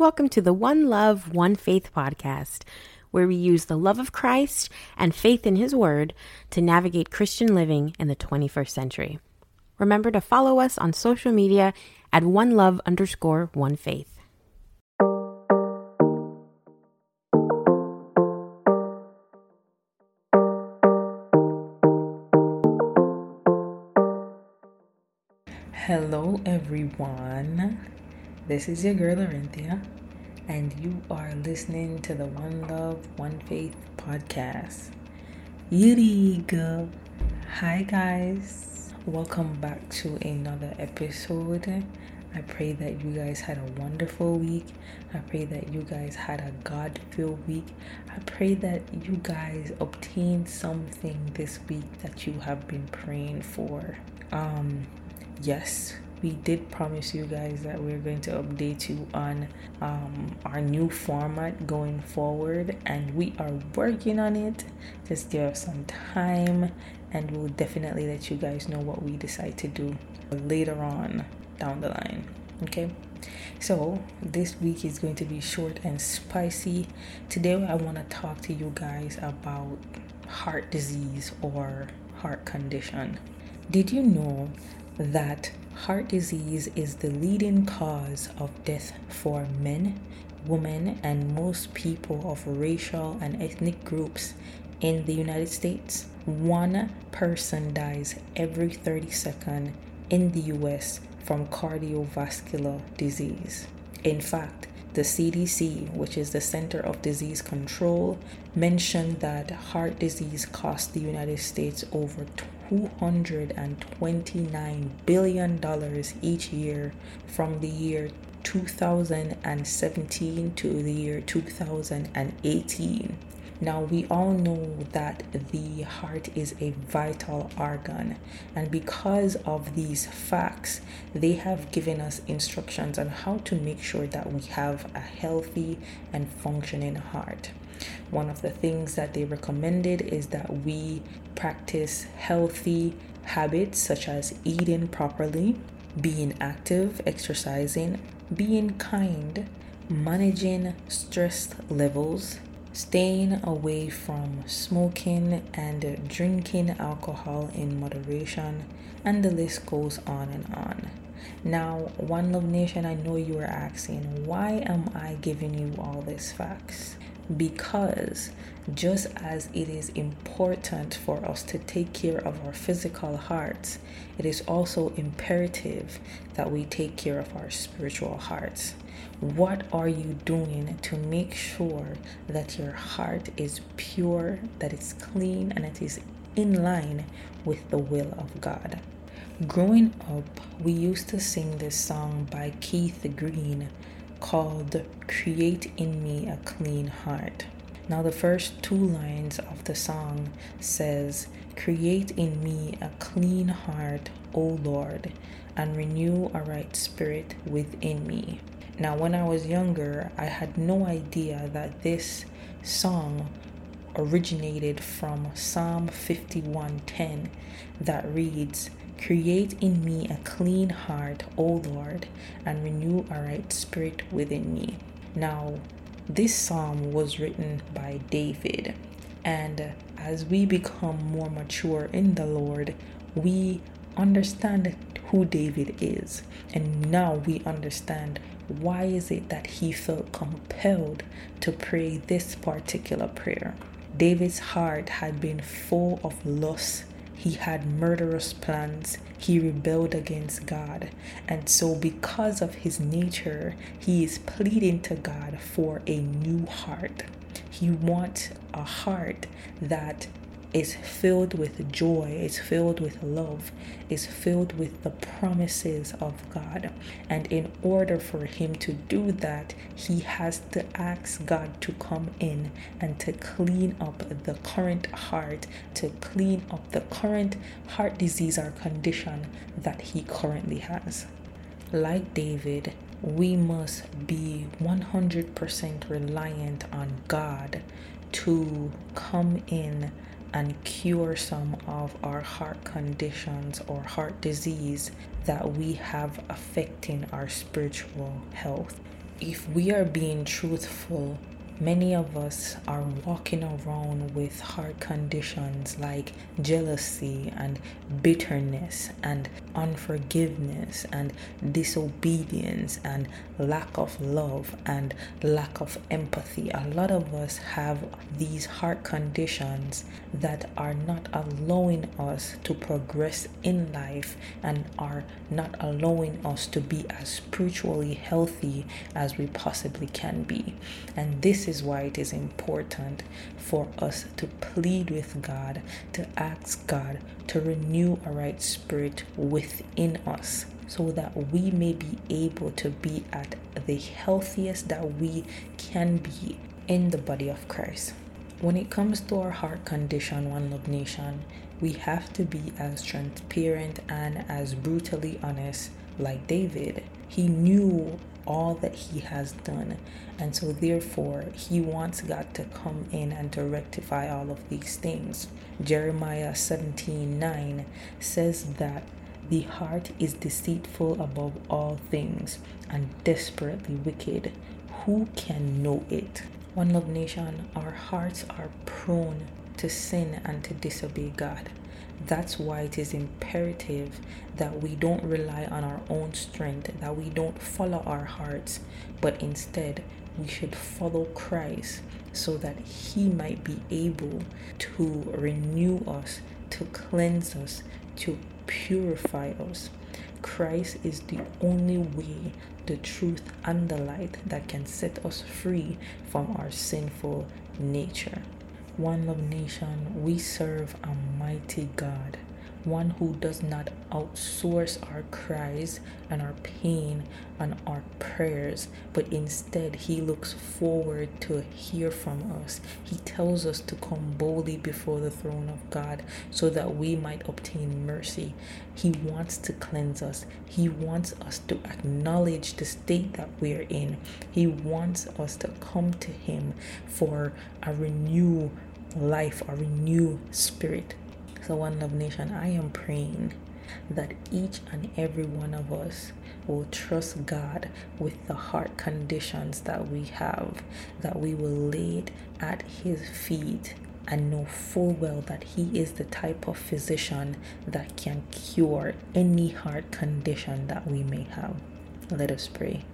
Welcome to the One Love, One Faith podcast, where we use the love of Christ and faith in His Word to navigate Christian living in the 21st century. Remember to follow us on social media at One Love underscore One Faith. Hello, everyone. This is your girl, Arinthia, and you are listening to the One Love, One Faith podcast. Yuriga. Hi, guys. Welcome back to another episode. I pray that you guys had a wonderful week. I pray that you guys had a God filled week. I pray that you guys obtained something this week that you have been praying for. Um, yes, we did promise you guys that we're going to update you on um, our new format going forward, and we are working on it. Just give us some time, and we'll definitely let you guys know what we decide to do later on down the line. Okay. So, this week is going to be short and spicy. Today, I want to talk to you guys about heart disease or heart condition. Did you know that heart disease is the leading cause of death for men, women, and most people of racial and ethnic groups in the United States. One person dies every 30 seconds in the US from cardiovascular disease. In fact, the CDC, which is the Center of Disease Control, mentioned that heart disease cost the United States over $229 billion each year from the year 2017 to the year 2018. Now, we all know that the heart is a vital organ, and because of these facts, they have given us instructions on how to make sure that we have a healthy and functioning heart. One of the things that they recommended is that we practice healthy habits such as eating properly, being active, exercising, being kind, managing stress levels, staying away from smoking and drinking alcohol in moderation, and the list goes on and on. Now, One Love Nation, I know you are asking, why am I giving you all these facts? Because just as it is important for us to take care of our physical hearts, it is also imperative that we take care of our spiritual hearts. What are you doing to make sure that your heart is pure, that it's clean, and it is in line with the will of God? Growing up, we used to sing this song by Keith Green called Create in Me a Clean Heart. Now the first two lines of the song says, Create in me a clean heart, O Lord, and renew a right spirit within me. Now when I was younger, I had no idea that this song originated from Psalm 51:10 that reads, Create in me a clean heart, O Lord, and renew a right spirit within me. Now, this psalm was written by David, and as we become more mature in the Lord, we understand who David is, and now we understand why is it that he felt compelled to pray this particular prayer. David's heart had been full of lust he had murderous plans. He rebelled against God. And so, because of his nature, he is pleading to God for a new heart. He wants a heart that is filled with joy, is filled with love, is filled with the promises of God. And in order for him to do that, he has to ask God to come in and to clean up the current heart, to clean up the current heart disease or condition that he currently has. Like David, we must be 100% reliant on God to come in and cure some of our heart conditions or heart disease that we have affecting our spiritual health. if we are being truthful, Many of us are walking around with heart conditions like jealousy and bitterness and unforgiveness and disobedience and lack of love and lack of empathy. A lot of us have these heart conditions that are not allowing us to progress in life and are not allowing us to be as spiritually healthy as we possibly can be. And this is why it is important for us to plead with God, to ask God to renew a right spirit within us so that we may be able to be at the healthiest that we can be in the body of Christ. When it comes to our heart condition, One Love Nation, we have to be as transparent and as brutally honest like David. He knew all that he has done. And so, therefore, he wants God to come in and to rectify all of these things. Jeremiah 17 9 says that the heart is deceitful above all things and desperately wicked. Who can know it? One Love Nation, our hearts are prone to sin and to disobey God. That's why it is imperative that we don't rely on our own strength, that we don't follow our hearts, but instead we should follow Christ so that He might be able to renew us, to cleanse us, to purify us. Christ is the only way, the truth, and the light that can set us free from our sinful nature. One Love Nation, we serve a mighty God, one who does not outsource our cries and our pain and our prayers, but instead He looks forward to hear from us. He tells us to come boldly before the throne of God so that we might obtain mercy. He wants to cleanse us, He wants us to acknowledge the state that we're in. He wants us to come to Him for a renewal life a renew spirit. So, One Love Nation, I am praying that each and every one of us will trust God with the heart conditions that we have, that we will lay it at His feet and know full well that He is the type of physician that can cure any heart condition that we may have. Let us pray.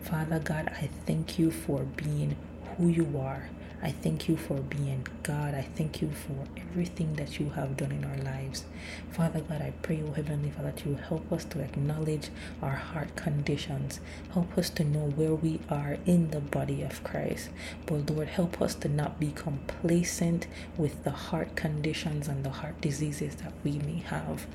Father God, I thank you for being who you are. I thank you for being God. I thank you for everything that you have done in our lives. Father God, I pray, oh Heavenly Father, that you help us to acknowledge our heart conditions. Help us to know where we are in the body of Christ. But Lord, help us to not be complacent with the heart conditions and the heart diseases that we may have.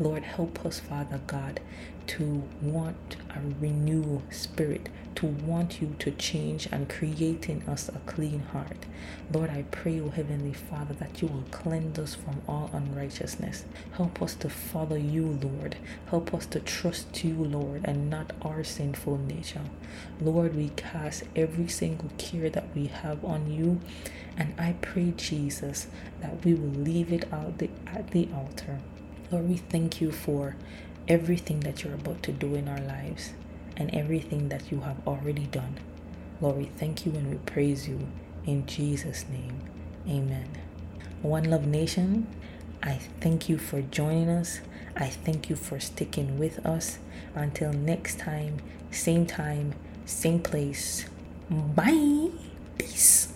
Lord, help us, Father God, to want a renewal spirit, to want you to change and create in us a clean heart. Lord, I pray, O Heavenly Father, that you will cleanse us from all unrighteousness. Help us to follow you, Lord. Help us to trust you, Lord, and not our sinful nature. Lord, we cast every single care that we have on you, and I pray, Jesus, that we will leave it out the, at the altar. Lord, we thank you for everything that you're about to do in our lives and everything that you have already done. Lord, we thank you and we praise you in Jesus' name. Amen. One Love Nation, I thank you for joining us. I thank you for sticking with us. Until next time, same time, same place. Bye. Peace.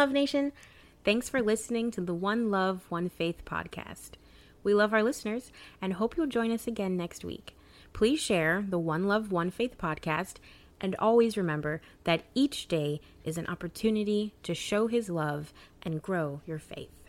Love Nation. Thanks for listening to the One Love, One Faith podcast. We love our listeners and hope you'll join us again next week. Please share the One Love, One Faith podcast and always remember that each day is an opportunity to show His love and grow your faith.